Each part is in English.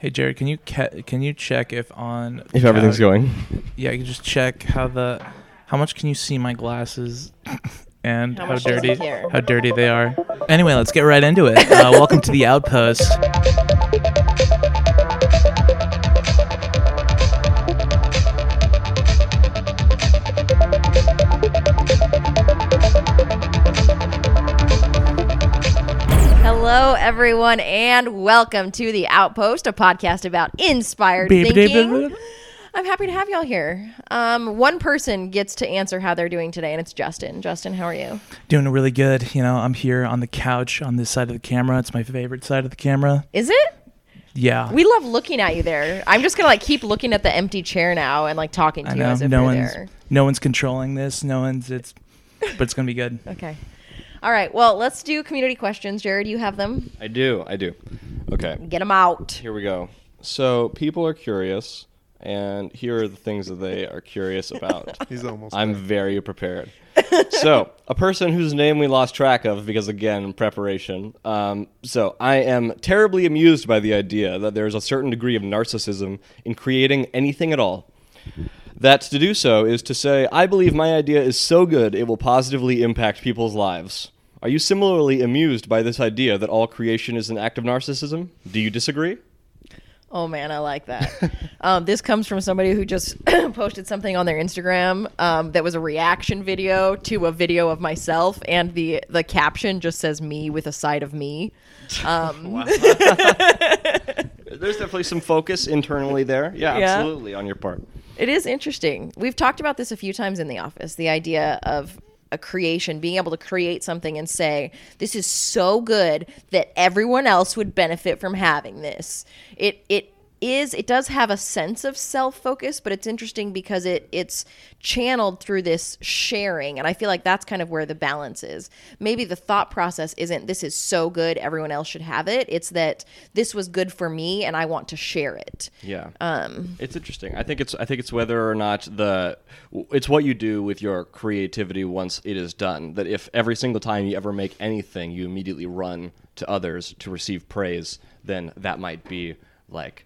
Hey Jared, can you ca- can you check if on If everything's going. Yeah, you can just check how the how much can you see my glasses and How how, dirty it how dirty they are. Anyway, let's get right into it. Uh, welcome to the Outpost. Everyone, and welcome to the Outpost, a podcast about inspired Beep, thinking. beep. I'm happy to have y'all here. Um, one person gets to answer how they're doing today, and it's Justin. Justin, how are you? Doing really good. You know, I'm here on the couch on this side of the camera. It's my favorite side of the camera. Is it? Yeah. We love looking at you there. I'm just gonna like keep looking at the empty chair now and like talking to I you know as if no you're one's there. no one's controlling this. No one's it's but it's going to be good. Okay. All right. Well, let's do community questions. Jared, you have them. I do. I do. Okay. Get them out. Here we go. So people are curious, and here are the things that they are curious about. He's almost. I'm very prepared. so, a person whose name we lost track of because, again, in preparation. Um, so, I am terribly amused by the idea that there is a certain degree of narcissism in creating anything at all. That to do so is to say, I believe my idea is so good it will positively impact people's lives. Are you similarly amused by this idea that all creation is an act of narcissism? Do you disagree? Oh man, I like that. um, this comes from somebody who just posted something on their Instagram um, that was a reaction video to a video of myself, and the the caption just says "me" with a side of me. Um, There's definitely some focus internally there. Yeah, Yeah. absolutely on your part. It is interesting. We've talked about this a few times in the office. The idea of a creation, being able to create something and say, "This is so good that everyone else would benefit from having this." It it is it does have a sense of self-focus, but it's interesting because it it's channeled through this sharing, and I feel like that's kind of where the balance is. Maybe the thought process isn't this is so good, everyone else should have it. It's that this was good for me and I want to share it. Yeah. Um, it's interesting. I think it's I think it's whether or not the it's what you do with your creativity once it is done. That if every single time you ever make anything, you immediately run to others to receive praise, then that might be like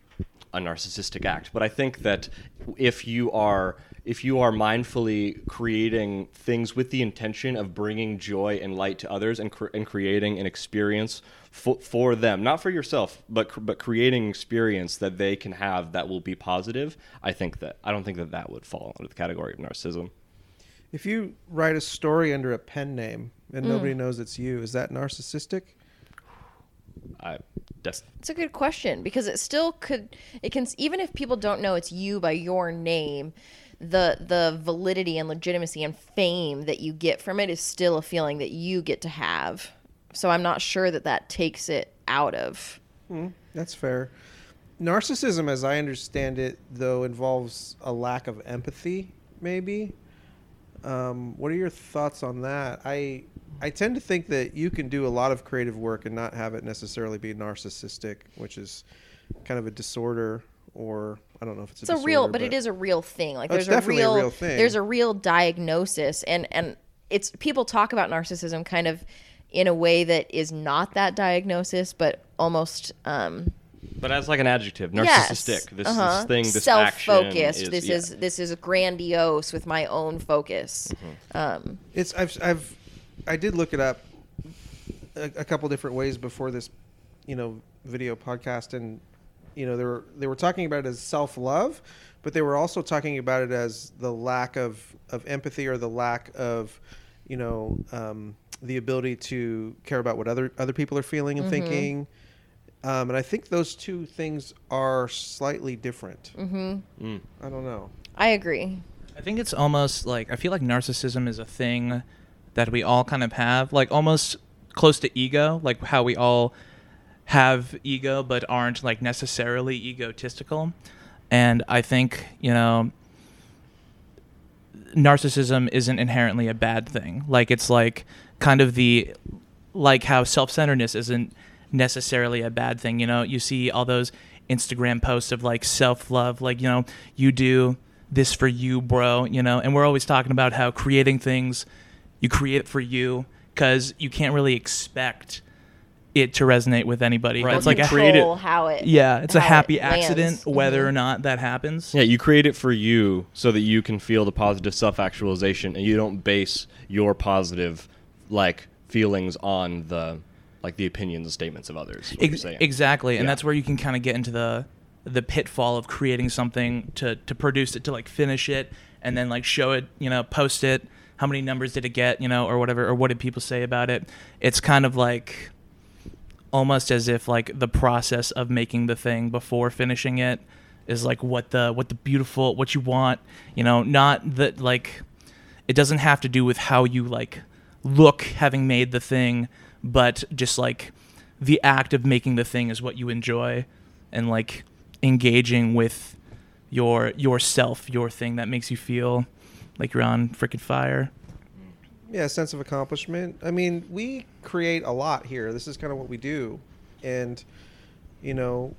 a narcissistic act. But I think that if you are if you are mindfully creating things with the intention of bringing joy and light to others and, cr- and creating an experience for, for them, not for yourself, but cr- but creating experience that they can have that will be positive, I think that I don't think that that would fall under the category of narcissism. If you write a story under a pen name and Mm. nobody knows it's you, is that narcissistic? I that's It's a good question because it still could it can even if people don't know it's you by your name, the the validity and legitimacy and fame that you get from it is still a feeling that you get to have. So I'm not sure that that takes it out of. That's fair. Narcissism, as I understand it, though, involves a lack of empathy. Maybe. Um, what are your thoughts on that? I I tend to think that you can do a lot of creative work and not have it necessarily be narcissistic, which is kind of a disorder, or I don't know if it's a It's a disorder, real but it is a real thing. Like Oh, there's a definitely a real, real thing. there's a real diagnosis and and it's people talk about narcissism kind of in a way that is not that diagnosis but almost um but as like an adjective, Yes. narcissistic. This, Uh-huh. this thing, this self-focused. action this yeah. is this is grandiose with my own focus. Mm-hmm. Um, It's I've I've I did look it up a, a couple different ways before this, you know, video podcast, and you know they were they were talking about it as self love, but they were also talking about it as the lack of of empathy or the lack of, you know, um, the ability to care about what other other people are feeling and thinking. Um, and I think those two things are slightly different. Mm-hmm. I don't know. I agree. I think it's almost like I feel like narcissism is a thing that we all kind of have, like almost close to ego, like how we all have ego but aren't like necessarily egotistical. And I think, you know, narcissism isn't inherently a bad thing. Like it's like kind of the like how self-centeredness isn't necessarily a bad thing. You know, you see all those Instagram posts of like self-love, like you know, you do this for you, bro. You know, and we're always talking about how creating things, you create it for you because you can't really expect it to resonate with anybody. Right. It's like a create it- how it. yeah, it's a how it happy lands. accident whether Mhm. or not that happens. Yeah, you create it for you so that you can feel the positive self-actualization, and you don't base your positive like feelings on the like the opinions and statements of others. is what you're Ex- saying. exactly, and that's where you can kind of get into the the pitfall of creating something to to produce it to like finish it and then like show it, you know, post it. How many numbers did it get, you know, or whatever, or what did people say about it? It's kind of like almost as if like the process of making the thing before finishing it is like what the what the beautiful what you want, you know, not that like it doesn't have to do with how you like look having made the thing, but just like the act of making the thing is what you enjoy and like engaging with your yourself, your thing that makes you feel like you're on freaking fire. yeah sense of accomplishment. I mean we create a lot here. This is kind of what we do. And you know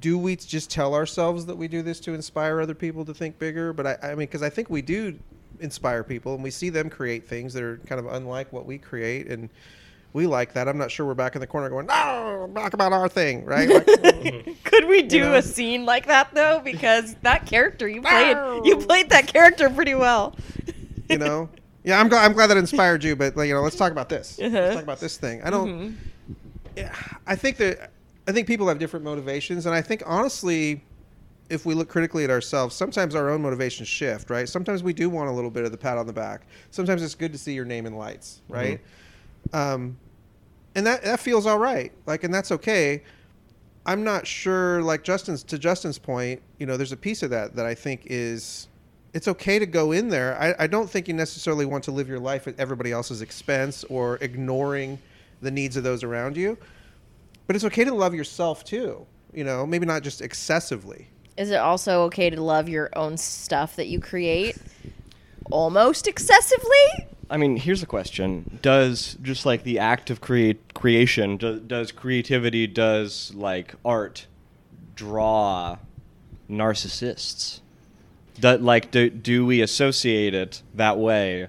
do we just tell ourselves that we do this to inspire other people to think bigger? But i, I mean because i think we do inspire people and we see them create things that are kind of unlike what we create. And we like that. I'm not sure we're back in the corner going no talk about our thing right? Like, Could we do know? a scene like that though? Because that character you played, you played that character pretty well. you know? Yeah i'm glad i'm glad that inspired you but like, you know let's talk about this. Uh-huh. let's talk about this thing. I don't yeah, i think that i think people have different motivations and i think honestly if we look critically at ourselves sometimes our own motivations shift right? Sometimes we do want a little bit of the pat on the back. Sometimes it's good to see your name in lights right um and that that feels all right. Like and that's okay. I'm not sure like justin's to justin's point you know there's a piece of that that i think is it's okay to go in there. I, I don't think you necessarily want to live your life at everybody else's expense or ignoring the needs of those around you. But it's okay to love yourself too you know maybe not just excessively. Is it also okay to love your own stuff that you create almost excessively? I mean, here's a question: Does just like the act of create creation, do, does creativity, does like art, draw narcissists? That like do, do we associate it that way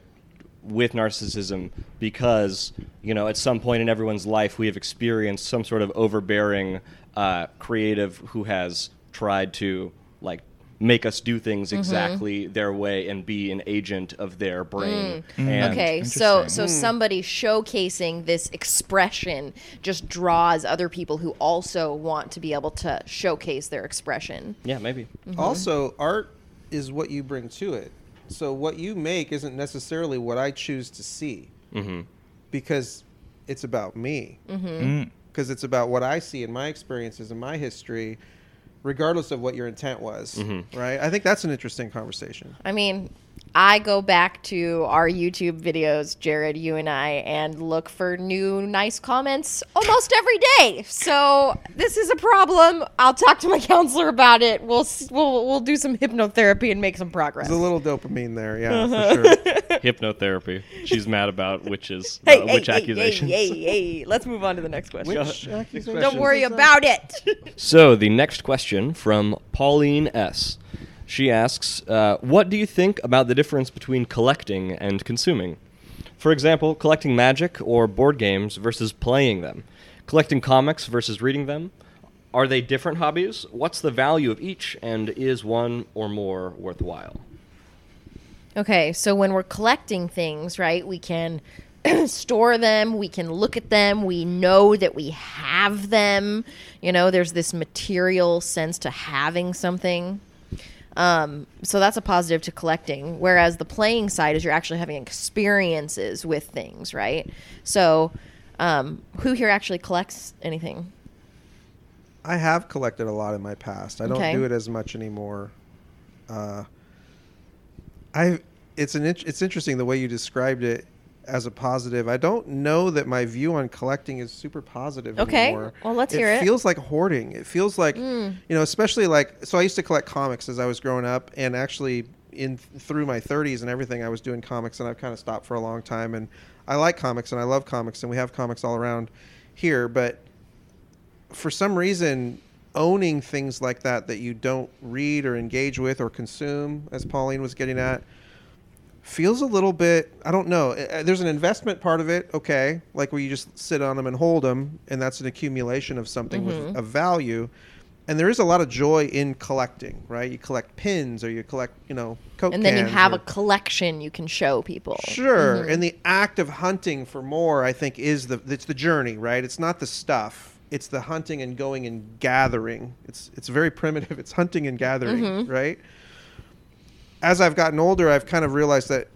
with narcissism because you know at some point in everyone's life we have experienced some sort of overbearing uh, creative who has tried to like make us do things mm-hmm. exactly their way and be an agent of their mm. brain. Mm. And Okay, so Interesting. so somebody showcasing this expression just draws other people who also want to be able to showcase their expression. yeah, maybe. Mm-hmm. Also, art is what you bring to it. So what you make isn't necessarily what I choose to see hmm because it's about me. Mm-hmm. Mm. Because it's about what I see in my experiences and my history, regardless of what your intent was. Mm-hmm. Right? I think that's an interesting conversation. I mean, I go back to our YouTube videos, Jared, you and I, and look for new nice comments almost every day. So this is a problem. I'll talk to my counselor about it. We'll we'll we'll do some hypnotherapy and make some progress. There's a little dopamine there, yeah, Uh-huh. for sure. Hypnotherapy. She's mad about witches, Hey, uh, hey, witch hey, accusations. Hey, hey, hey, let's move on to the next question. Which accusation Don't worry about it. So the next question from Pauline S. She asks, uh, "What do you think about the difference between collecting and consuming? For example, collecting magic or board games versus playing them. Collecting comics versus reading them. Are they different hobbies? What's the value of each, and is one or more worthwhile?" Okay, so when we're collecting things, right, we can store them, we can look at them, we know that we have them. You know, there's this material sense to having something. Um, so that's a positive to collecting. Whereas the playing side is you're actually having experiences with things, right? So, um, who here actually collects anything? I have collected a lot in my past. I don't Okay. do it as much anymore. Uh, I it's an it's interesting the way you described it as a positive. I don't know that my view on collecting is super positive Okay. anymore. Well, let's hear it. Hmm. feels like hoarding. It feels like you know, especially like so. I used to collect comics as I was growing up, and actually in through my 30s and everything, I was doing comics, and I've kind of stopped for a long time. And I like comics, and I love comics, and we have comics all around here, but for some reason owning things like that that you don't read or engage with or consume as pauline was getting at feels a little bit. I don't know. Uh, There's an investment part of it, okay, like where you just sit on them and hold them, and that's an accumulation of something with mm-hmm. a value. And there is a lot of joy in collecting, right? You collect pins, or you collect, you know, coke And then you have or- a collection you can show people. Sure, mm-hmm. and the act of hunting for more, I think, is the it's the journey, right? It's not the stuff; it's the hunting and going and gathering. It's it's very primitive. It's hunting and gathering, mm-hmm. right? As I've gotten older, I've kind of realized that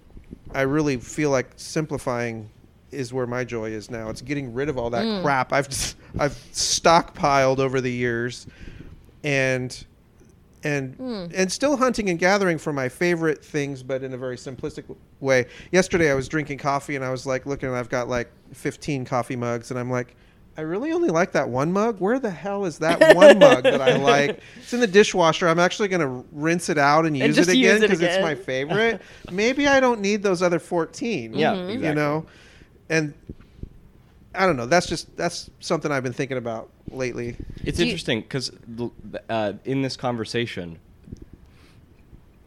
I really feel like simplifying is where my joy is now. It's getting rid of all that mm. crap I've just, I've stockpiled over the years, and and mm. and still hunting and gathering for my favorite things, but in a very simplistic way. Yesterday, I was drinking coffee and I was like looking, and I've got like 15 coffee mugs, and I'm like, I really only like that one mug. Where the hell is that one mug that I like? It's in the dishwasher. I'm actually going to rinse it out and use just it use again it because it's my favorite. Maybe I don't need those other 14. Yeah, Mm-hmm. you know, and I don't know. That's just that's something I've been thinking about lately. It's Do interesting because uh, in this conversation,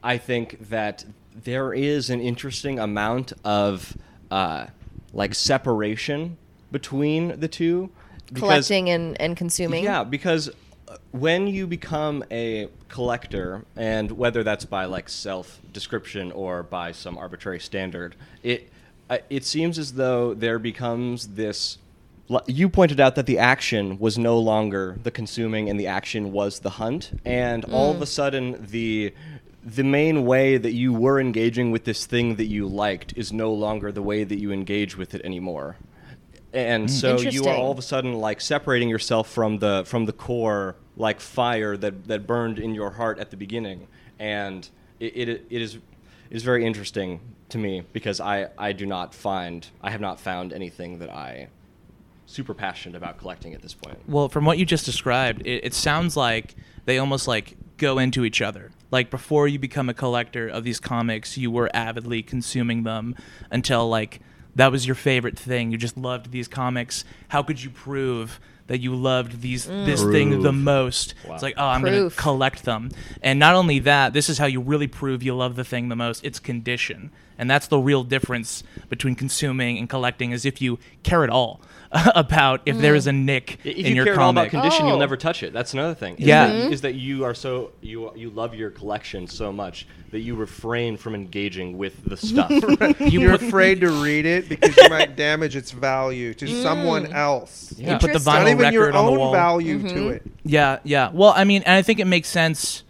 I think that there is an interesting amount of uh, like separation between the two. Because- Collecting and, and consuming. Yeah, because uh, when you become a collector, and whether that's by like self description or by some arbitrary standard, it uh, it seems as though there becomes this. You pointed out that the action was no longer the consuming, and the action was the hunt, and all of a sudden the the main way that you were engaging with this thing that you liked is no longer the way that you engage with it anymore and mm. so you are all of a sudden like separating yourself from the from the core like fire that that burned in your heart at the beginning and it, it, it is it is very interesting to me because I, I do not find I have not found anything that I super passionate about collecting at this point. Well, from what you just described, it, it sounds like they almost like go into each other. Like before you become a collector of these comics, you were avidly consuming them until like that was your favorite thing. You just loved these comics. How could you prove that you loved these mm. this thing the most? Wow. It's like, oh, I'm going to collect them. And not only that, this is how you really prove you love the thing the most. It's condition. And that's the real difference between consuming and collecting is if you care at all about if there is a mm. nick If in you your care at all about comic. condition, Oh. you'll never touch it. That's another thing. is Yeah. that- mm-hmm. is that you are so you you love your collection so much that you refrain from engaging with the stuff. You You're afraid to read it because you might damage its value to Mm. someone else. You put the Interesting. Not vinyl even your record on the own wall. value to mm-hmm. it. Yeah, yeah. Well, I mean, and I think it makes sense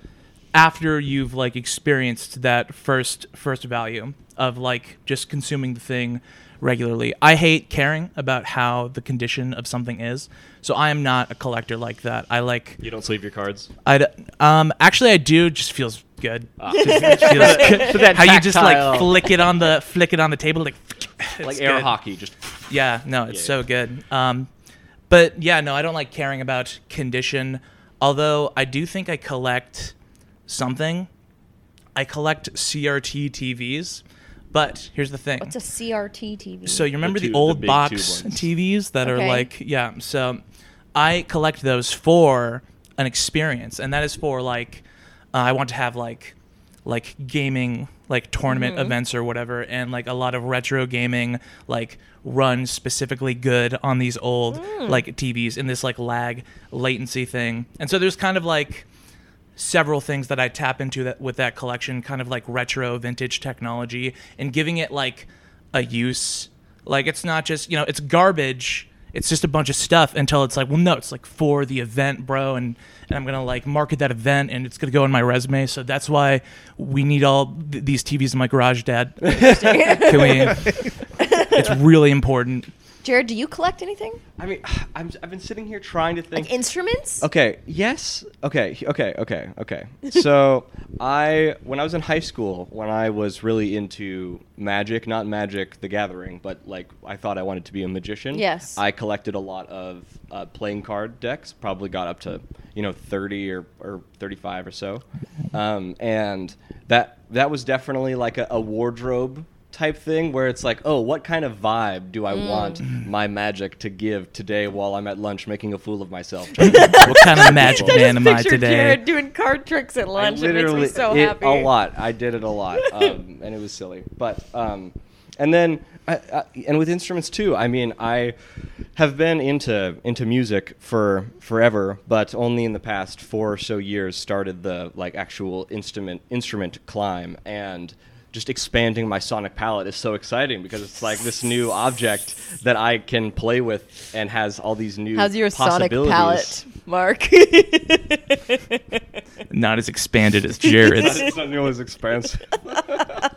after you've like experienced that first first value of like just consuming the thing regularly. I hate caring about how the condition of something is. So I am not a collector like that. I like you don't sleeve your cards. I um actually I do just feels good. Ah. Just, feels good. For that how you just like flick it on the flick it on the table like like air good. hockey, just Yeah, no, it's Yeah, so yeah. good. Um, but yeah, no, I don't like caring about condition. Although I do think I collect something. I collect CRT TVs. But here's the thing. What's a CRT TV? So you remember the, two- the old big box. TVs that are like yeah. So I collect those for an experience, and that is for like uh, I want to have like like gaming like tournament Mm-hmm. events or whatever, and like a lot of retro gaming like run specifically good on these old Mm. like TVs in this like lag latency thing, and so there's kind of like several things that I tap into that with that collection, kind of like retro vintage technology and giving it like a use. Like it's not just you know it's garbage. It's just a bunch of stuff until it's like well no it's like for the event bro and, and I'm gonna like market that event and it's gonna go in my resume so that's why we need all th- these TVs in my garage dad. Can we? It's really important. Jared, do you collect anything? I mean, I'm, I've been sitting here trying to think. Like instruments? Okay. Yes. Okay. Okay. Okay. Okay. So I, when I was in high school, when I was really into magic, not Magic the Gathering, but like I thought I wanted to be a magician. Yes. I collected a lot of uh, playing card decks. Probably got up to you know 30 or, or 35 or so, um, and that that was definitely like a, a wardrobe type thing where it's like, oh, what kind of vibe do I Mm. want my magic to give today while I'm at lunch making a fool of myself? what kind of magic man am I Picture today? Jared doing card tricks at I lunch. It makes me so it- happy. A lot. I did it a lot, um, and it was silly. But um, and then I, I, and with instruments too. I mean, I have been into into music for forever, but only in the past four or so years started the like actual instrument instrument climb and. Just expanding my sonic palette is so exciting because it's like this new object that I can play with and has all these new How's your sonic possibilities. palette, Mark? Not as expanded as Jared's. it's not nearly as expansive.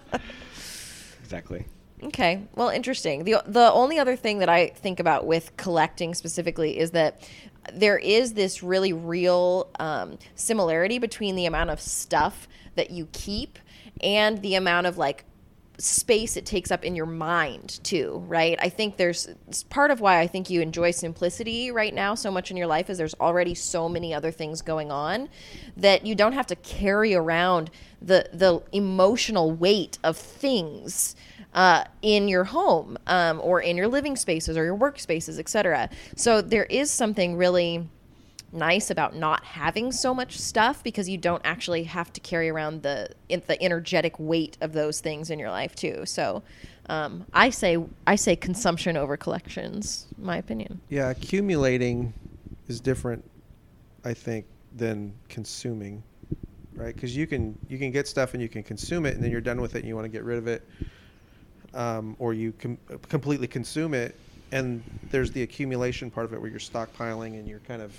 exactly. Okay, well, interesting. the The only other thing that I think about with collecting specifically is that there is this really real um, similarity between the amount of stuff that you keep and the amount of like space it takes up in your mind too right? I think there's part of why i think you enjoy simplicity right now so much in your life is there's already so many other things going on that you don't have to carry around the the emotional weight of things uh, in your home um, or in your living spaces or your workspaces etc so there is something really nice about not having so much stuff because you don't actually have to carry around the the energetic weight of those things in your life too. So, um, I say I say consumption over collections. My opinion. Yeah, accumulating is different, I think, than consuming, right? Because you can you can get stuff and you can consume it, and then you're done with it, and you want to get rid of it, um, or you com- completely consume it, and there's the accumulation part of it where you're stockpiling and you're kind of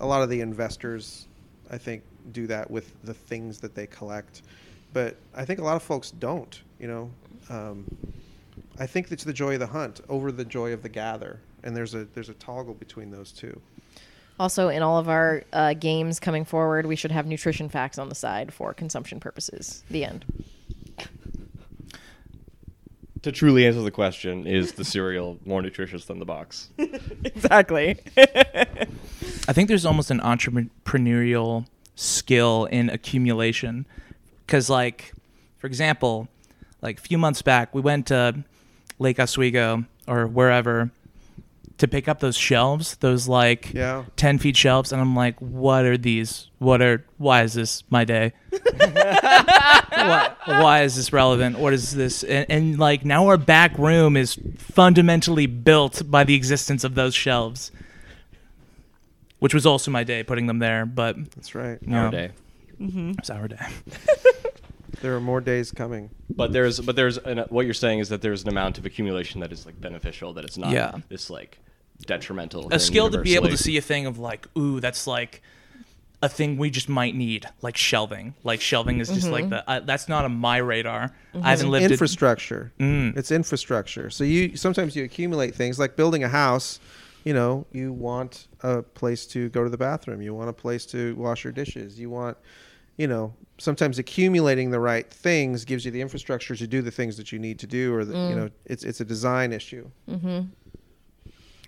a lot of the investors, I think, do that with the things that they collect, but I think a lot of folks don't. You know. Um, I think it's the joy of the hunt over the joy of the gather, and there's a there's a toggle between those two. Also, in all of our uh, games coming forward, we should have nutrition facts on the side for consumption purposes. The end. To truly answer the question, is the cereal more nutritious than the box? exactly. I think there's almost an entrepreneurial skill in accumulation. Because, like, for example, like a few months back, we went to Lake Oswego or wherever to pick up those shelves, those like Yeah. 10 feet shelves. And I'm like, what are these? What are, why is this my day? why, why is this relevant? What is this? And, and like now our back room is fundamentally built by the existence of those shelves, which was also my day putting them there. But That's right. you know, Our day. it's our day. There are more days coming. But there's but there's an, what you're saying is that there's an amount of accumulation that is like beneficial that it's not Yeah. this like detrimental. A thing skill to be able to universally. see a thing of like, ooh, that's like a thing we just might need, like shelving. Like shelving is just like the uh, that's not on my radar. I haven't lived it. infrastructure. Mm. It's infrastructure. So you sometimes you accumulate things like building a house. You know, you want a place to go to the bathroom. You want a place to wash your dishes. You want, you know, sometimes accumulating the right things gives you the infrastructure to do the things that you need to do. Or the, you know, it's it's a design issue. Mm-hmm.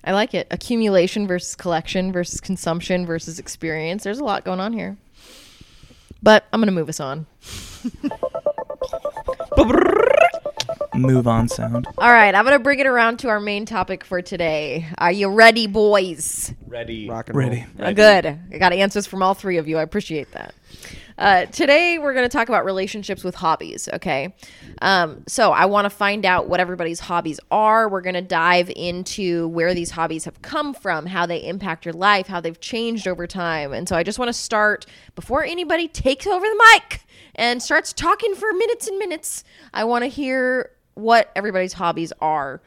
I like it. Accumulation versus collection versus consumption versus experience. There's a lot going on here. But I'm going to move us on. Move on sound. All right, I'm going to bring it around to our main topic for today. Are you ready, boys? ready. Rock and Ready. roll. Uh, Good. I got answers from all three of you. I appreciate that. Uh, today, we're going to talk about relationships with hobbies. Okay. Um, so, I want to find out what everybody's hobbies are. We're going to dive into where these hobbies have come from, how they impact your life, how they've changed over time. And so, I just want to start before anybody takes over the mic and starts talking for minutes and minutes. I want to hear what everybody's hobbies are.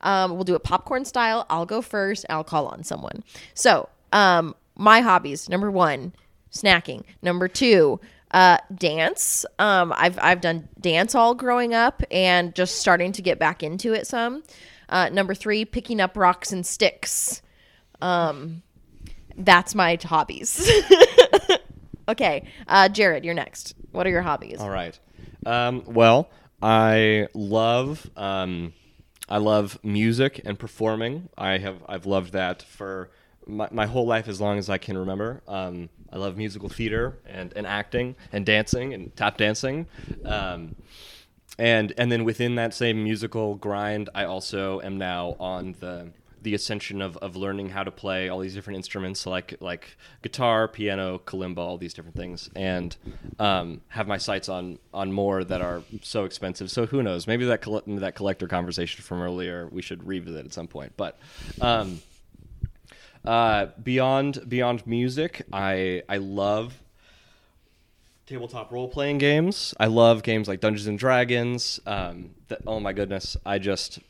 Um, we'll do it popcorn style. I'll go first. I'll call on someone. So, um, my hobbies: number one, snacking. Number two, uh, dance. Um, I've I've done dance all growing up and just starting to get back into it some. Uh, number three, picking up rocks and sticks. Um, that's my hobbies. okay, uh, Jared, you're next. What are your hobbies? All right. Um, well, I love um, I love music and performing. I have I've loved that for my, my whole life as long as I can remember. Um, I love musical theater and, and acting and dancing and tap dancing. Um, and and then within that same musical grind, I also am now on the the ascension of, of learning how to play all these different instruments like like guitar, piano, kalimba, all these different things, and um, have my sights on on more that are so expensive. So who knows? Maybe that coll- that collector conversation from earlier we should revisit at some point. But um, uh, beyond beyond music, I I love tabletop role playing games. I love games like Dungeons and Dragons. Um, that, oh my goodness, I just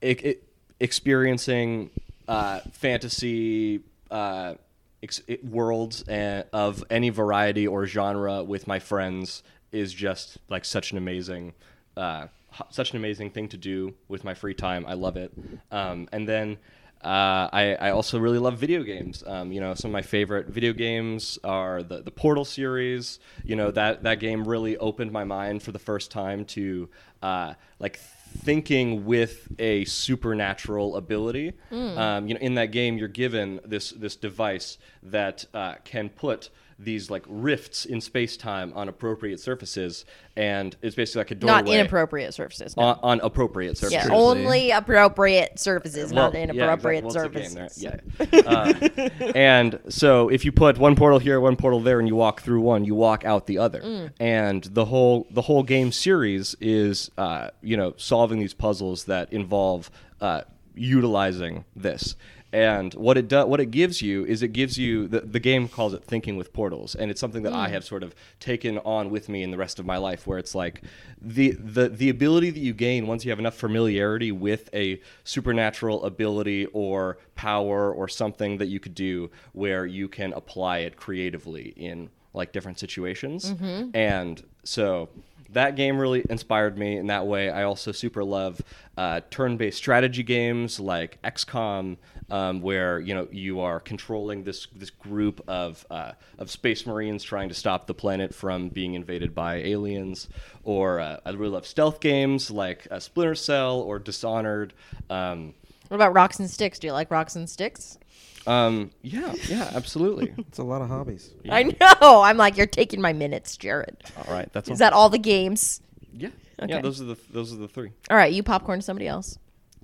it, it, experiencing uh, fantasy uh, ex- worlds and, of any variety or genre with my friends is just like such an amazing. Uh, such an amazing thing to do with my free time. I love it. Um, and then uh, I, I also really love video games. Um, you know, some of my favorite video games are the, the Portal series. You know, that, that game really opened my mind for the first time to uh, like thinking with a supernatural ability. Um, you know, in that game, you're given this this device that uh, can put these like rifts in space time on appropriate surfaces, and it's basically like a doorway Not inappropriate surfaces. No. on, on appropriate surfaces. yeah, only appropriate surfaces, not Well, yeah, inappropriate exactly. Well, surfaces. Yeah. Uh, and so if you put one portal here, one portal there, and you walk through one, you walk out the other. Mm. And the whole the whole game series is uh, you know solving these puzzles that involve uh, utilizing this. And what it do, what it gives you is it gives you the, the game calls it thinking with portals, and it's something that I mm. have sort of taken on with me in the rest of my life, where it's like the the the ability that you gain once you have enough familiarity with a supernatural ability or power or something that you could do, where you can apply it creatively in like different situations, and so that game really inspired me in that way. I also super love uh, turn-based strategy games like XCOM, um, where you know you are controlling this this group of uh, of space marines trying to stop the planet from being invaded by aliens. Or uh, I really love stealth games like uh, Splinter Cell or Dishonored. Um, What about rocks and sticks? Do you like rocks and sticks? Um, yeah, yeah, absolutely. It's a lot of hobbies. I know. I'm like, you're taking my minutes, Jared. All right, that's all. Is that all the games? yeah, Okay. yeah. Those are the those are the three. All right, you popcorn to somebody else.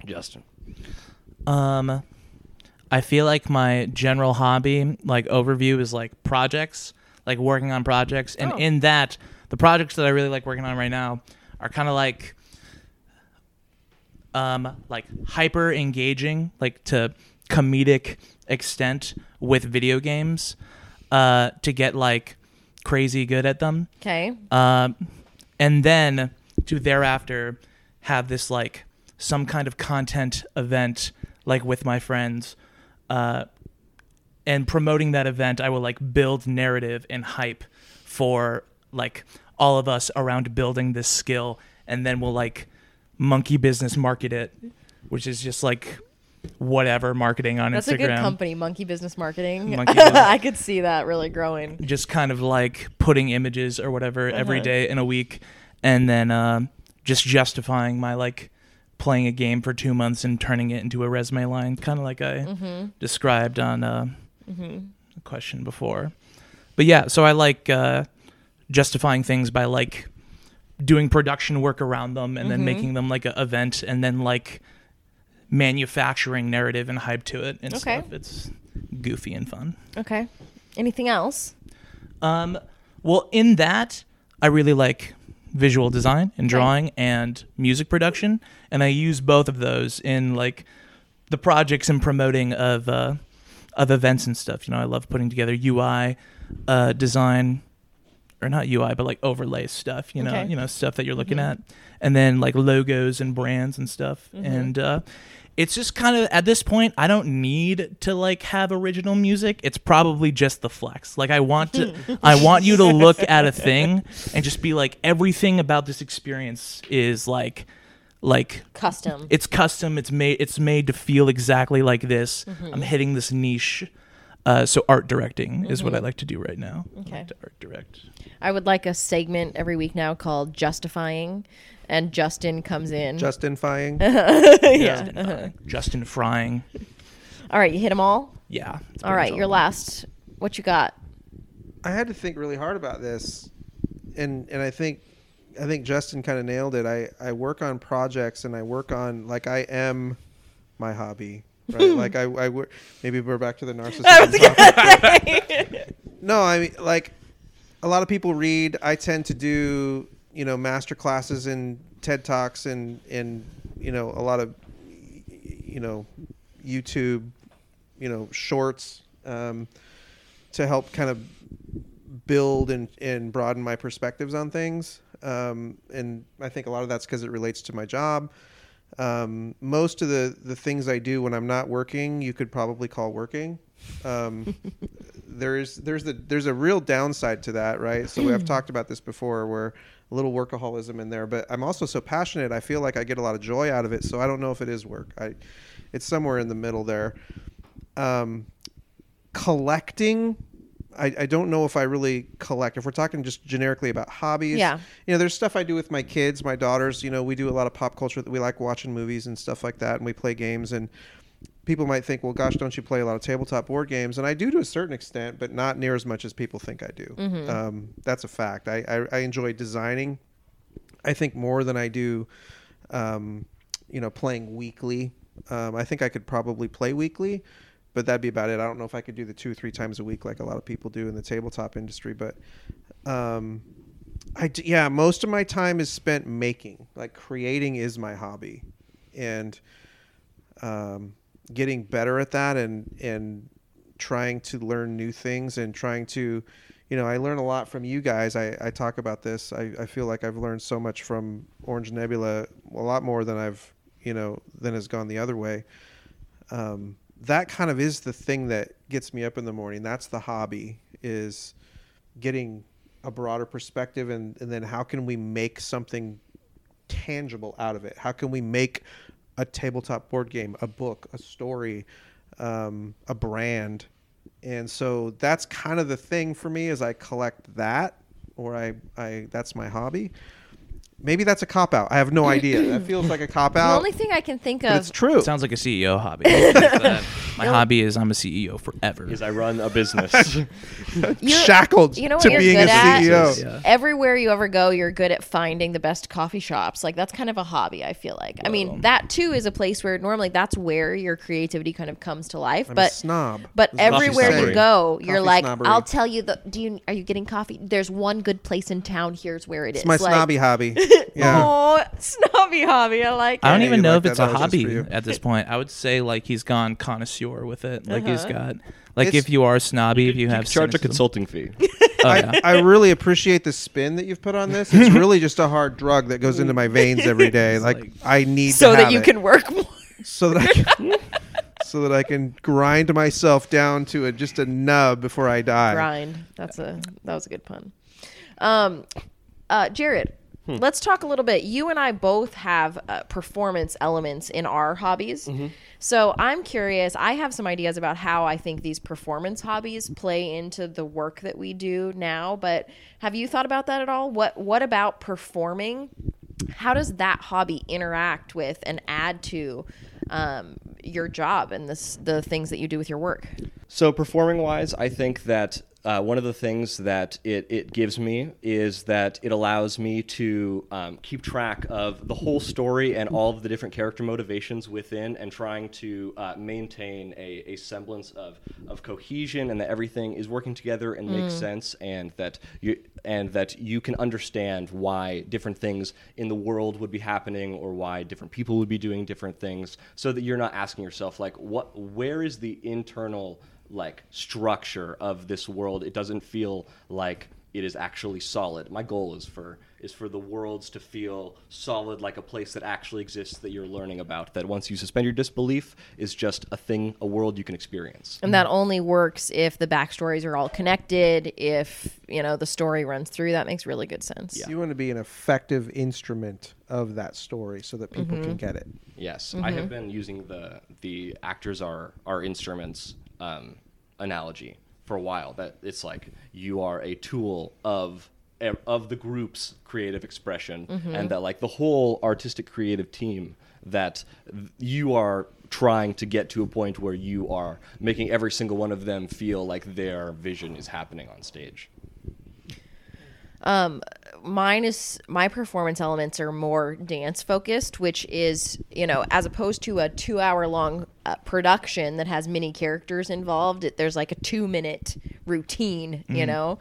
Justin. Um, I feel like my general hobby, like overview, is like projects, like working on projects, and Oh. in that, the projects that I really like working on right now are kind of like, um, like hyper engaging, like to comedic extent with video games, uh, to get like crazy good at them. Okay. Um, and then to thereafter have this like some kind of content event like with my friends uh, and promoting that event i will like build narrative and hype for like all of us around building this skill and then we'll like monkey business market it which is just like whatever marketing on That's instagram That's a good company, Monkey Business Marketing. Monkey Business. I could see that really growing. just kind of like putting images or whatever every Uh-huh. day in a week and then um, just justifying my like playing a game for two months and turning it into a resume line kind of like i Mm-hmm. described on uh, a question before but yeah so i like uh, justifying things by like doing production work around them and then Mhm. making them like an event and then like manufacturing narrative and hype to it and Okay. stuff it's goofy and fun Okay. Anything else? um, well, in that, I really like visual design and drawing and music production, and I use both of those in like the projects and promoting of uh, of events and stuff. You know, I love putting together UI uh, design, or not UI, but like overlay stuff. You know, Okay. you know stuff that you're looking Mhm. at, and then like logos and brands and stuff, Mhm. and. Uh, it's just kind of at this point I don't need to like have original music. It's probably just the flex. Like I want to I want you to look at a thing and just be like everything about this experience is like like Custom. it's custom, it's made it's made to feel exactly like this. Mm-hmm. I'm hitting this niche. Uh, so art directing is what I like to do right now. I like to art direct. I would like a segment every week now called Justifying, and Justin comes in. Justifying. yeah. Justin Frying. Justin frying. All right, you hit them all. Yeah. that's All pretty right, much your all. last. What you got? I had to think really hard about this, and and I think I think Justin kind of nailed it. I I work on projects and I work on like I am my hobby, right? like I I work. Maybe we're back to the narcissism. no, I mean like a lot of people read. I tend to do you know master classes and TED talks and and you know a lot of you know YouTube you know shorts um, to help kind of build and, and broaden my perspectives on things. Um, and I think a lot of that's because it relates to my job. Um, most of the, the things I do when I'm not working, you could probably call working. Um, there's there's the there's a real downside to that, right? So I've talked about this before, where a little workaholism in there, but I'm also so passionate. I feel like I get a lot of joy out of it. So I don't know if it is work. I, it's somewhere in the middle there. Um, collecting I, I don't know if I really collect. If we're talking just generically about hobbies, Yeah. you know, there's stuff I do with my kids, my daughters. You know, we do a lot of pop culture. That we like watching movies and stuff like that, and we play games. And people might think, well, gosh, don't you play a lot of tabletop board games? And I do to a certain extent, but not near as much as people think I do. Um, that's a fact. I, I, I enjoy designing. I think more than I do, um, you know, playing weekly. Um, I think I could probably play weekly, but that'd be about it. I don't know if I could do the two, or three times a week like a lot of people do in the tabletop industry, but um, I yeah, most of my time is spent making. Like creating is my hobby, and um, getting better at that, and and trying to learn new things, and trying to, you know, I learn a lot from you guys. I, I talk about this. I, I feel like I've learned so much from Orange Nebula, a lot more than I've you know than has gone the other way. Um, that kind of is the thing that gets me up in the morning. That's the hobby is getting a broader perspective and, and then how can we make something tangible out of it? How can we make a tabletop board game, a book, a story, um, a brand? And so that's kind of the thing for me is I collect that or I, I that's my hobby. Maybe that's a cop out. I have no idea. That feels like a cop out. The only thing I can think but of. it's true. Sounds like a CEO hobby. That- uh, My hobby is I'm a CEO forever. Is I run a business. You're- shackled you know what to you're being good a at? CEO. Yeah. Everywhere you ever go, you're good at finding the best coffee shops. Like that's kind of a hobby. I feel like. I mean, that too is a place where normally that's where your creativity kind of comes to life. I'm a but snob. But Is what she's everywhere you saying. go, you're Coffee like, snobbery. I'll tell you the. Do you are you getting coffee? There's one good place in town. Here's where it is. It's my like, snobby hobby. Yeah. Oh, snobby hobby. I like. I don't it. even know like if that, it's a that was just hobby you. at this point. I would say like he's gone connoisseur with it. Like he's Uh-huh. got like It's- if you are snobby, if you have charge a cynicism- consulting fee. Oh, I. I really appreciate the spin that you've put on this. It's really just a hard drug that goes into my veins every day. Like, like- I need so to that have you it. can work more. so that I can so that I can grind myself down to a, just a nub before I die. grind. That's a that was a good pun. Um, uh, Jared, Hmm. let's talk a little bit. You and I both have uh, performance elements in our hobbies. Mm-hmm. So I'm curious. I have some ideas about how I think these performance hobbies play into the work that we do now. But have you thought about that at all? What What about performing? How does that hobby interact with and add to um, your job and this, the things that you do with your work? So performing wise, I think that uh, one of the things that it, it gives me is that it allows me to um, keep track of the whole story and all of the different character motivations within and trying to uh, maintain a, a semblance of, of cohesion and that everything is working together and makes sense and that you and that you can understand why different things in the world would be happening or why different people would be doing different things so that you're not asking yourself like what where is the internal like structure of this world it doesn't feel like it is actually solid my goal is for is for the worlds to feel solid like a place that actually exists that you're learning about that once you suspend your disbelief is just a thing a world you can experience And that only works if the backstories are all connected, if, you know, the story runs through. That makes really good sense. You want to be an effective instrument of that story so that people Mm-hmm. can get it. Yes, I have been using the the actors are are instruments um, analogy for a while. That it's like you are a tool of of the group's creative expression, and that like the whole artistic creative team that you are trying to get to a point where you are making every single one of them feel like their vision is happening on stage. Mine is my performance elements are more dance focused, which is you know as opposed to a two hour long uh, production that has many characters involved. It, there's like a two minute routine, you know,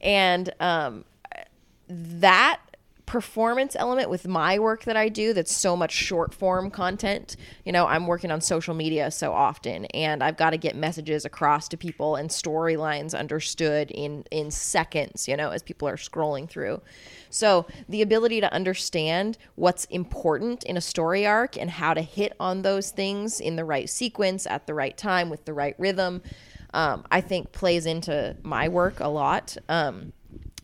and um, that performance element with my work that I do that's so much short form content. You know, I'm working on social media so often and I've got to get messages across to people and storylines understood in in seconds, you know, as people are scrolling through. So, the ability to understand what's important in a story arc and how to hit on those things in the right sequence at the right time with the right rhythm, um, I think plays into my work a lot. Um,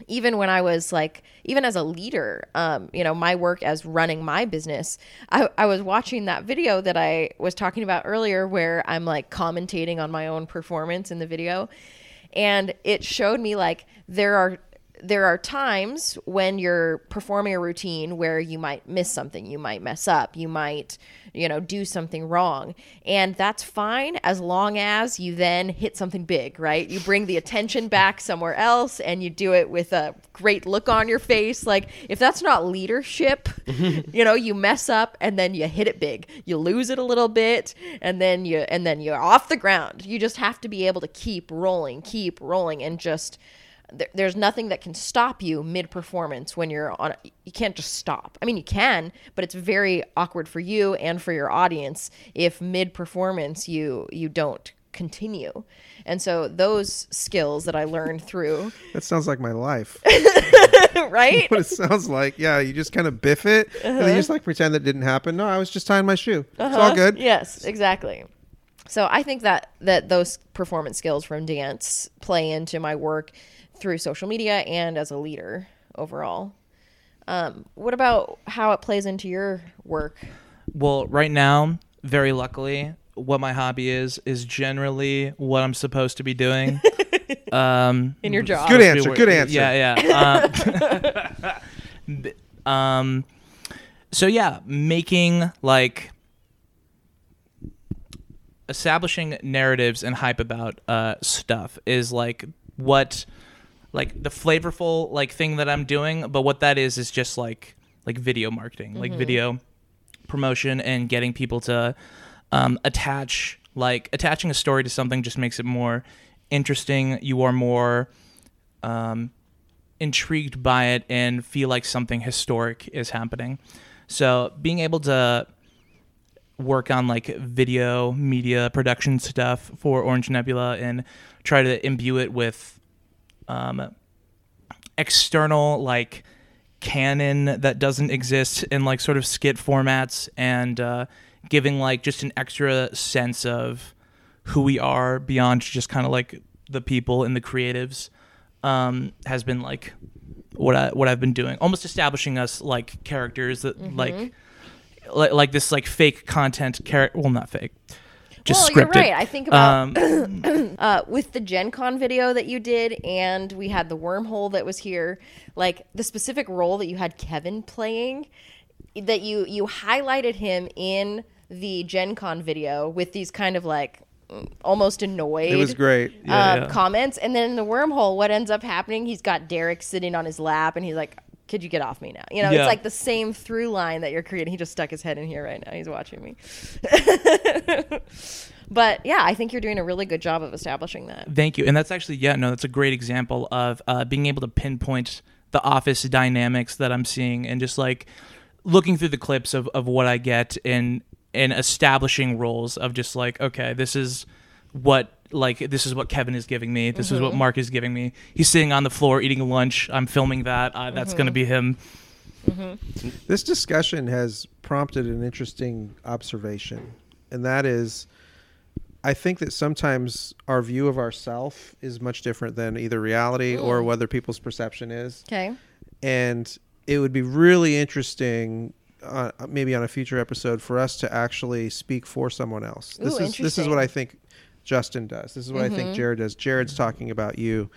even when I was like, even as a leader, um, you know, my work as running my business, I, I was watching that video that I was talking about earlier where I'm like commentating on my own performance in the video. And it showed me like there are there are times when you're performing a routine where you might miss something, you might mess up, you might, you know, do something wrong. And that's fine as long as you then hit something big, right? You bring the attention back somewhere else and you do it with a great look on your face. Like, if that's not leadership, you know, you mess up and then you hit it big. You lose it a little bit and then you and then you're off the ground. You just have to be able to keep rolling, keep rolling and just there, there's nothing that can stop you mid performance when you're on you can't just stop i mean you can but it's very awkward for you and for your audience if mid performance you you don't continue and so those skills that i learned through That sounds like my life. right what it sounds like. Yeah, you just kind of biff it, and then you just uh-huh. like pretend that didn't happen. No, I was just tying my shoe. It's uh-huh. all good. yes exactly so i think that that those performance skills from dance play into my work through social media and as a leader overall um, what about how it plays into your work Well, right now, very luckily, what my hobby is is generally what I'm supposed to be doing. um, in your job Good supposed to be answer, good answer. Yeah, yeah. Um, b- um, so yeah, making like establishing narratives and hype about uh, stuff is like what like the flavorful like thing that I'm doing, but what that is is just like like video marketing, like video promotion and getting people to um, attach like attaching a story to something just makes it more interesting. You are more um, intrigued by it and feel like something historic is happening. So being able to work on like video media production stuff for Orange Nebula and try to imbue it with um, external like canon that doesn't exist in like sort of skit formats and uh, giving like just an extra sense of who we are beyond just kind of like the people and the creatives um, has been like what I what I've been doing, almost establishing us like characters that Mm-hmm. like, like like this like fake content character. Well, not fake, just well, scripted. you're right. I think about Um, uh, with the Gen Con video that you did, and we had the wormhole that was here, like the specific role that you had Kevin playing, that you you highlighted him in the Gen Con video with these kind of like almost annoyed. It was great. Yeah, um, yeah. comments, and then in the wormhole, what ends up happening? He's got Derek sitting on his lap, and he's like. Could you get off me now? You know, Yeah. it's like the same through line that you're creating. He just stuck his head in here right now. He's watching me. but yeah, I think you're doing a really good job of establishing that. Thank you. And that's actually, yeah, no, that's a great example of uh, being able to pinpoint the office dynamics that I'm seeing and just like looking through the clips of, of what I get and and establishing roles of just like, okay, this is what like this is what Kevin is giving me. This is what Mark is giving me. He's sitting on the floor eating lunch. I'm filming that. Uh, that's going to be him. This discussion has prompted an interesting observation, and that is I think that sometimes our view of ourself is much different than either reality or whether people's perception is. Okay. And it would be really interesting, uh, maybe on a future episode, for us to actually speak for someone else. This Ooh, is this is what I think Justin does. This is what I Mm-hmm. think Jared does. Jared's talking about you.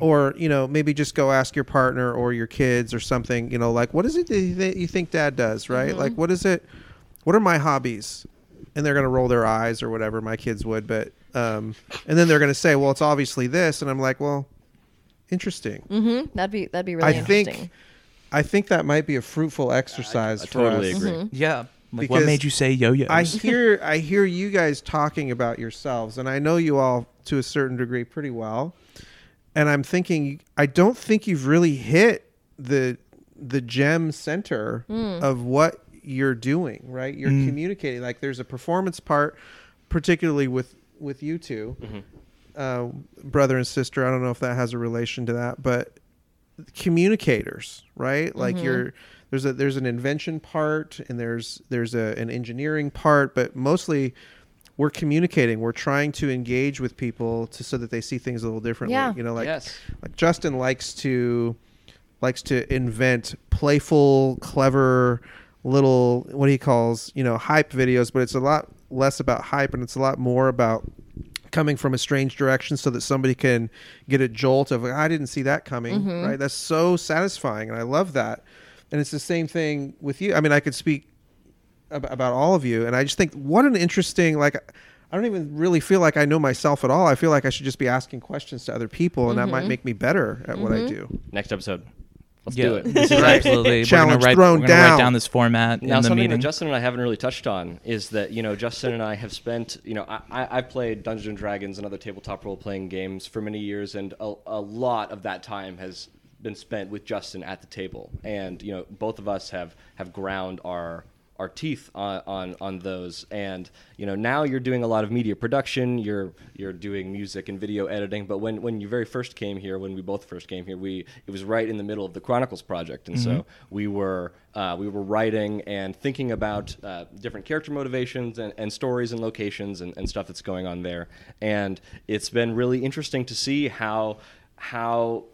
Or you know maybe just go ask your partner or your kids or something you know like what is it that you think dad does right Mm-hmm. like what is it what are my hobbies and they're going to roll their eyes or whatever my kids would but um and then they're going to say well it's obviously this and i'm like well Interesting. hmm That'd be that'd be really I interesting. think I think that might be a fruitful exercise I for totally us. agree. Yeah. Like what made you say yo-yos? I hear I hear you guys talking about yourselves, and I know you all to a certain degree pretty well. And I'm thinking, I don't think you've really hit the the gem center hmm. of what you're doing. Right? You're mm. communicating. Like there's a performance part, particularly with with you 2 mm-hmm. uh, brother and sister. I don't know if that has a relation to that, but communicators, right? Like mm-hmm. you're there's a there's an invention part and there's there's a, an engineering part, but mostly we're communicating. We're trying to engage with people to so that they see things a little differently. Yeah. You know, like yes. like Justin likes to likes to invent playful, clever little what he calls, you know, hype videos, but it's a lot less about hype and it's a lot more about coming from a strange direction so that somebody can get a jolt of I didn't see that coming, mm-hmm. right? That's so satisfying and I love that. And it's the same thing with you. I mean, I could speak ab- about all of you and I just think what an interesting like I don't even really feel like I know myself at all. I feel like I should just be asking questions to other people and that might mm-hmm. make me better at what I mm-hmm. do. Next episode. Let's yeah, do it. This is absolutely Challenge we're write, thrown we're gonna write down. down this format Now, in the something meeting. that Justin and I haven't really touched on is that you know Justin and I have spent you know I, I I've played Dungeons and Dragons and other tabletop role playing games for many years, and a, a lot of that time has been spent with Justin at the table, and you know both of us have have ground our our teeth on, on on those. And you know now you're doing a lot of media production. You're you're doing music and video editing. But when when you very first came here when we both first came here we it was right in the middle of the chronicles project. And so we were uh, we were writing and thinking about uh, different character motivations and, and stories and locations and, and stuff that's going on there. And it's been really interesting to see how how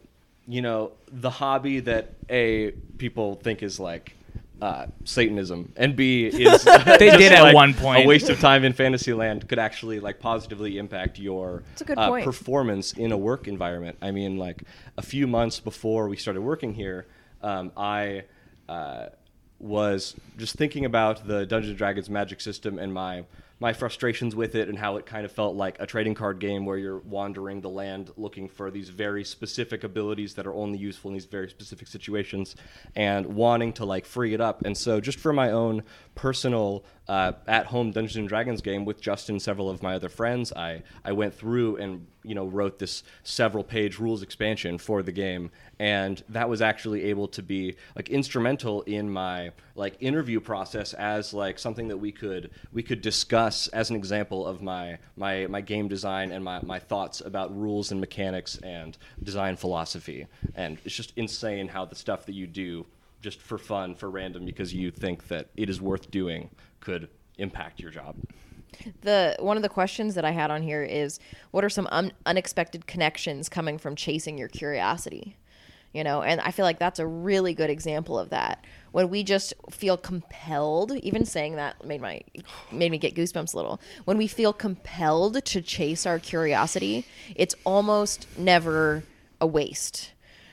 you know the hobby that a people think is like uh, Satanism, and B is They just did at like one point. a waste of time in Fantasyland could actually like positively impact your That's a good uh, performance in a work environment. I mean, like a few months before we started working here, um, I uh, was just thinking about the Dungeons and Dragons magic system and my my frustrations with it and how it kind of felt like a trading card game where you're wandering the land looking for these very specific abilities that are only useful in these very specific situations and wanting to like free it up. And so just for my own personal uh, at-home Dungeons and Dragons game with Justin and several of my other friends, I I went through and you know wrote this several page rules expansion for the game and that was actually able to be like instrumental in my like interview process as like something that we could we could discuss as an example of my my my game design and my, my thoughts about rules and mechanics and design philosophy and it's just insane how the stuff that you do just for fun for random because you think that it is worth doing could impact your job the one of the questions that I had on here is what are some un- unexpected connections coming from chasing your curiosity? You know, and I feel like that's a really good example of that. When we just feel compelled, even saying that made my made me get goosebumps a little. When we feel compelled to chase our curiosity, it's almost never a waste.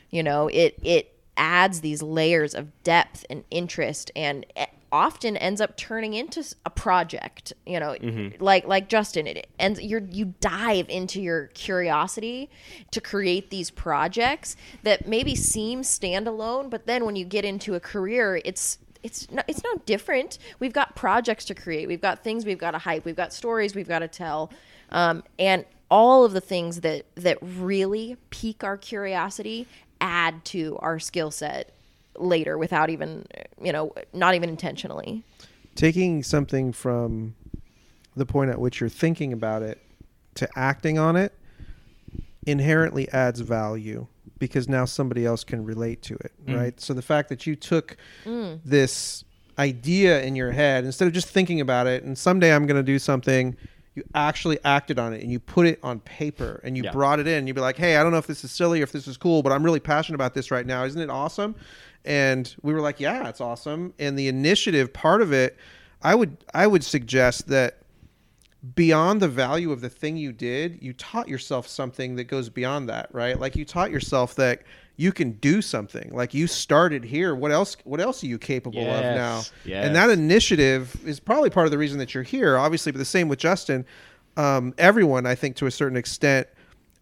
You know, it it adds these layers of depth and interest and often ends up turning into a project you know like like justin it and you're you dive into your curiosity to create these projects that maybe seem standalone but then when you get into a career it's it's no, it's no different. We've got projects to create. We've got things we've got to hype. We've got stories we've got to tell, um, and all of the things that that really pique our curiosity add to our skill set later without even you know not even intentionally. taking something from the point at which you're thinking about it to acting on it inherently adds value because now somebody else can relate to it, mm. right? So the fact that you took mm. this idea in your head instead of just thinking about it and someday I'm going to do something you actually acted on it and you put it on paper and you Yeah. brought it in you'd be like hey i don't know if this is silly or if this is cool but i'm really passionate about this right now isn't it awesome and we were like yeah it's awesome. And the initiative part of it i would i would suggest that beyond the value of the thing you did you taught yourself something that goes beyond that right? Like you taught yourself that you can do something. Like you started here. What else what else are you capable of now? Yes, and that initiative is probably part of the reason that you're here obviously but the same with justin. Um, everyone i think to a certain extent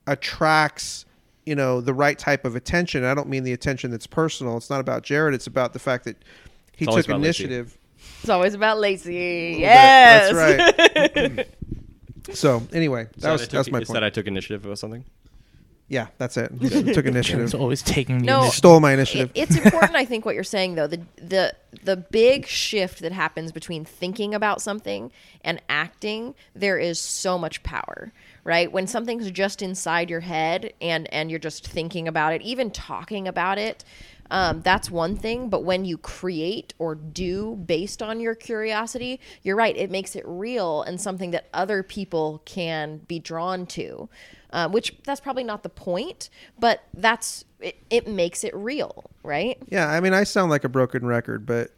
attracts you know, the right type of attention. I don't mean the attention that's personal. It's not about Jared. It's about the fact that he It's took about Lacey. initiative. It's always about Lacey. a Yes. That's right. so anyway, that Said was took- that's my it point. That I took initiative or something. yeah, that's it. He took initiative. It's always taking No. initiative. Stole my initiative. It- it's important, I think, what you're saying though. The the the big shift that happens between thinking about something and acting, there is so much power, right? When something's just inside your head and and you're just thinking about it, even talking about it. Um, that's one thing, but when you create or do based on your curiosity, you're right. It makes it real and something that other people can be drawn to, uh, which that's probably not the point, but that's it, it makes it real, right? Yeah, I mean, I sound like a broken record, but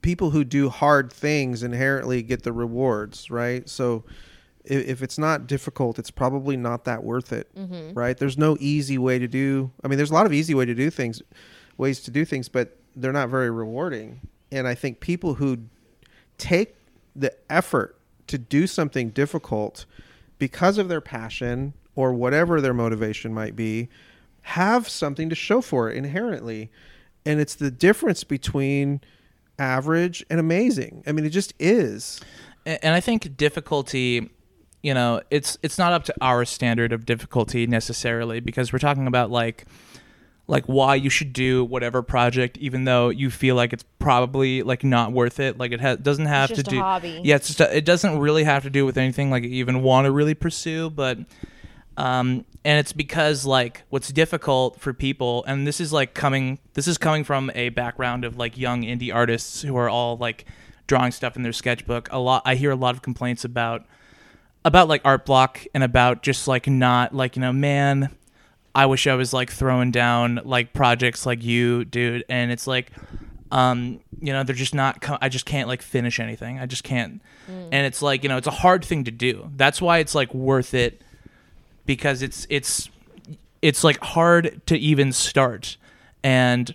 people who do hard things inherently get the rewards, right? So if, if it's not difficult, it's probably not that worth it, mm-hmm. right? There's no easy way to do. I mean, there's a lot of easy way to do things, ways to do things, but they're not very rewarding. And I think people who take the effort to do something difficult because of their passion or whatever their motivation might be have something to show for it inherently and it's the difference between average and amazing i mean it just is A- and I think difficulty, you know, it's it's not up to our standard of difficulty necessarily because we're talking about like like why you should do whatever project even though you feel like it's probably like not worth it like it ha- doesn't have to do hobby. yeah it's just a, it doesn't really have to do with anything like you even want to really pursue but um and it's because like what's difficult for people and this is like coming this is coming from a background of like young indie artists who are all like drawing stuff in their sketchbook a lot i hear a lot of complaints about about like art block and about just like not like you know man i wish i was like throwing down like projects like you dude. And it's like um you know they're just not co- i just can't like finish anything. I just can't. And it's like you know it's a hard thing to do. That's why it's like worth it because it's it's it's like hard to even start. And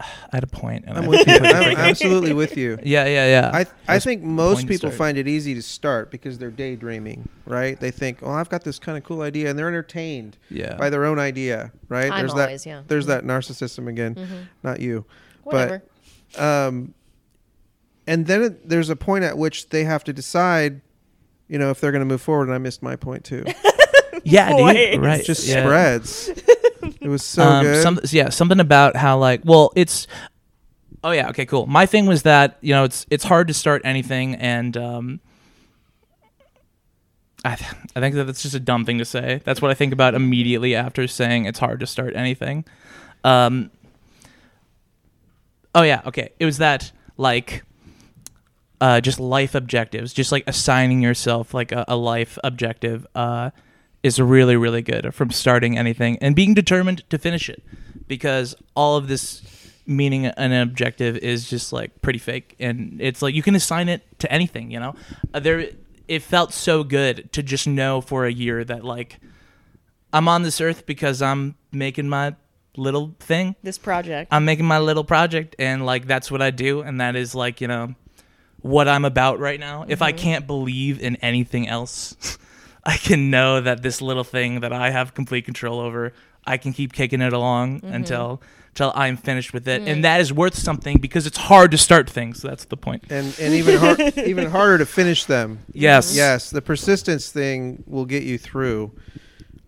I had a point and i'm I with you i'm absolutely with you yeah yeah yeah I, I think most people find it easy to start because they're daydreaming, right? They think, "Oh, I've got this kind of cool idea," and they're entertained Yeah. by their own idea, right? I'm there's always, that. yeah. There's that narcissism again, not you. Whatever. But um, and then it, there's a point at which they have to decide, you know, if they're going to move forward. And I missed my point too. yeah dude right It just yeah. spreads. It was so um, good. Some, yeah, something about how like, well, it's. Oh yeah, okay, cool. My thing was that you know it's it's hard to start anything, and um, I th- I think that that's just a dumb thing to say. That's what I think about immediately after saying it's hard to start anything. Um, oh yeah, okay. It was that like uh, just life objectives, just like assigning yourself like a, a life objective uh, is really, really good from starting anything and being determined to finish it because all of this meaning an objective is just like pretty fake. And it's like you can assign it to anything you know? Uh, there it felt so good to just know for a year that like i'm on this earth because i'm making my little thing. This project. I'm making my little project and like that's what I do. And that is like, you know, what I'm about right now. If I can't believe in anything else, I can know that this little thing that I have complete control over, I can keep kicking it along mm-hmm. until until I'm finished with it. And that is worth something because it's hard to start things. That's the point. and and even har- even harder to finish them. Yes. Mm-hmm. Yes, the persistence thing will get you through.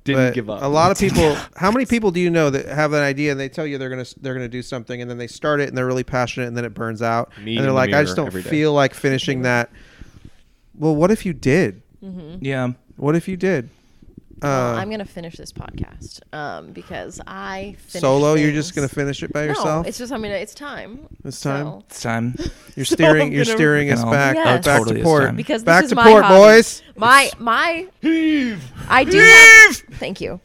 Didn't but give up. A lot of people. how many people do you know that have an idea and they tell you they're gonna they're gonna do something and then they start it and they're really passionate and then it burns out Me and they're the like, I just don't feel like finishing that. Well, what if you did? Mm-hmm. Yeah. What if you did? Well, Uh, I'm gonna finish this podcast um, because I finish solo. You're just gonna finish it by No, yourself. it's just I mean it's time. It's time? So- It's time. you're steering. I'm You're gonna- steering us You back. Yes. back totally to is port. time. because back this to my port, hobby. boys. My my I do have thank you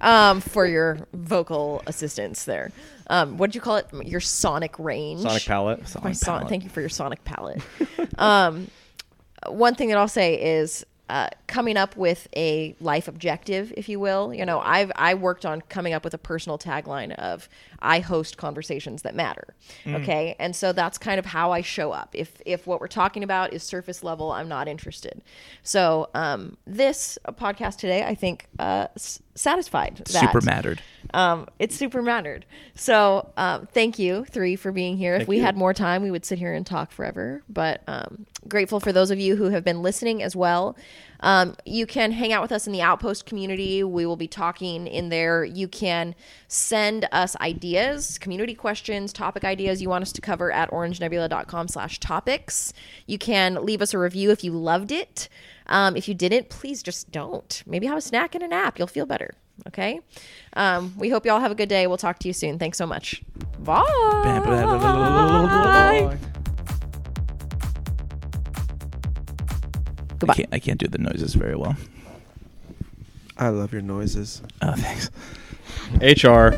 um, for your vocal assistance there. Um, what did you call it? Your sonic range. Sonic palette. My Sonic son- palette. thank you for your sonic palette. um, one thing that I'll say is uh, coming up with a life objective, if you will. You know, I've I worked on coming up with a personal tagline of I host conversations that matter. Okay, and so that's kind of how I show up. If if what we're talking about is surface level, I'm not interested. So um, this podcast today, I think, uh, s- satisfied that Super mattered. um, it super mattered. So um, thank you, three, for being here. if we you. had more time, we would sit here and talk forever. But um, grateful for those of you who have been listening as well. Um, you can hang out with us in the Outpost community. We will be talking in there. You can send us ideas, community questions, topic ideas you want us to cover at orangenebula.com slash topics. You can leave us a review if you loved it. Um, if you didn't, please just don't. Maybe have a snack and a nap. You'll feel better. Okay. Um, we hope you all have a good day. We'll talk to you soon. Thanks so much. Bye. I Goodbye. can't, I can't do the noises very well. I love your noises. Oh, thanks. HR.